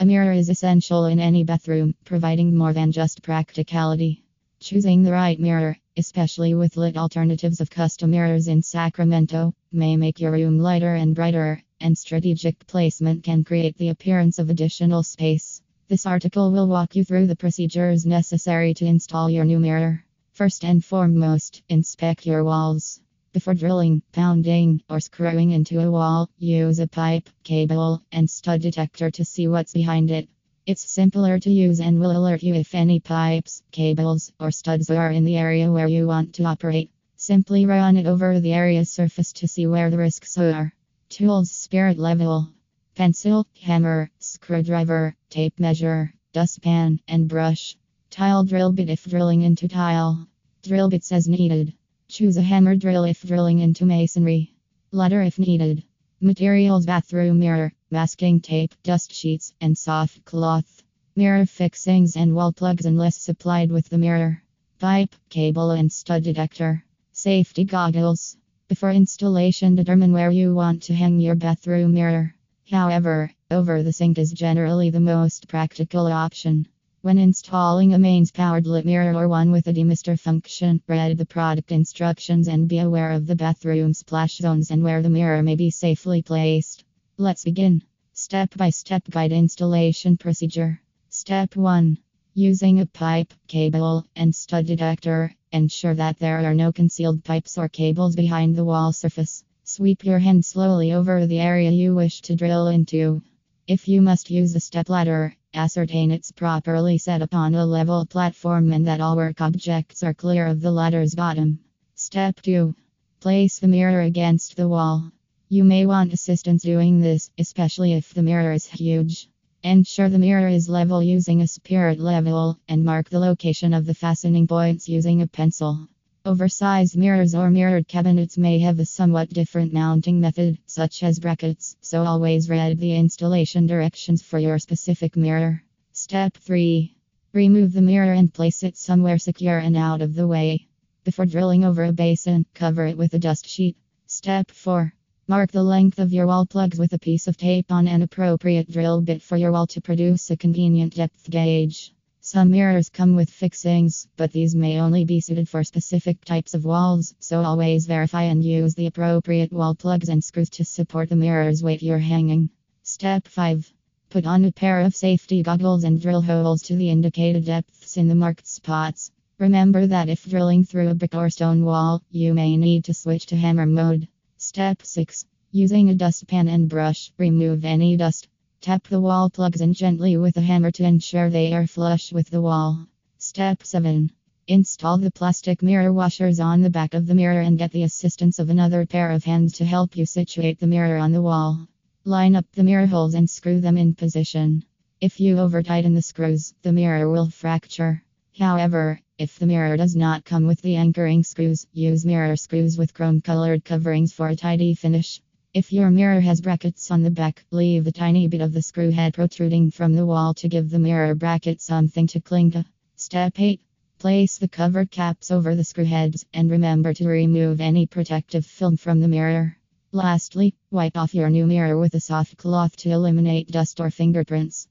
A mirror is essential in any bathroom, providing more than just practicality. Choosing the right mirror, especially with lit alternatives of custom mirrors in Sacramento, may make your room lighter and brighter, and strategic placement can create the appearance of additional space. This article will walk you through the procedures necessary to install your new mirror. First and foremost, inspect your walls. Before drilling, pounding, or screwing into a wall, use a pipe, cable, and stud detector to see what's behind it. It's simpler to use and will alert you if any pipes, cables, or studs are in the area where you want to operate. Simply run it over the area's surface to see where the risks are. Tools Spirit level Pencil, hammer, screwdriver, tape measure, dustpan, and brush. Tile drill bit if drilling into tile. Drill bits as needed. Choose a hammer drill if drilling into masonry. Ladder if needed. Materials bathroom mirror, masking tape, dust sheets, and soft cloth. Mirror fixings and wall plugs unless supplied with the mirror. Pipe, cable, and stud detector. Safety goggles. Before installation, determine where you want to hang your bathroom mirror. However, over the sink is generally the most practical option. When installing a mains powered lit mirror or one with a demister function, read the product instructions and be aware of the bathroom splash zones and where the mirror may be safely placed. Let's begin. Step by step guide installation procedure. Step 1. Using a pipe, cable, and stud detector, ensure that there are no concealed pipes or cables behind the wall surface. Sweep your hand slowly over the area you wish to drill into. If you must use a step ladder, Ascertain it's properly set upon a level platform and that all work objects are clear of the ladder's bottom. Step 2. Place the mirror against the wall. You may want assistance doing this, especially if the mirror is huge. Ensure the mirror is level using a spirit level and mark the location of the fastening points using a pencil. Oversized mirrors or mirrored cabinets may have a somewhat different mounting method, such as brackets, so always read the installation directions for your specific mirror. Step 3. Remove the mirror and place it somewhere secure and out of the way. Before drilling over a basin, cover it with a dust sheet. Step 4. Mark the length of your wall plugs with a piece of tape on an appropriate drill bit for your wall to produce a convenient depth gauge. Some mirrors come with fixings, but these may only be suited for specific types of walls, so always verify and use the appropriate wall plugs and screws to support the mirror's weight you're hanging. Step 5. Put on a pair of safety goggles and drill holes to the indicated depths in the marked spots. Remember that if drilling through a brick or stone wall, you may need to switch to hammer mode. Step 6. Using a dustpan and brush, remove any dust, Tap the wall plugs in gently with a hammer to ensure they are flush with the wall. Step 7. Install the plastic mirror washers on the back of the mirror and get the assistance of another pair of hands to help you situate the mirror on the wall. Line up the mirror holes and screw them in position. If you over tighten the screws, the mirror will fracture. However, if the mirror does not come with the anchoring screws, use mirror screws with chrome colored coverings for a tidy finish. If your mirror has brackets on the back, leave a tiny bit of the screw head protruding from the wall to give the mirror bracket something to cling to. Step 8. Place the cover caps over the screw heads and remember to remove any protective film from the mirror. Lastly, wipe off your new mirror with a soft cloth to eliminate dust or fingerprints.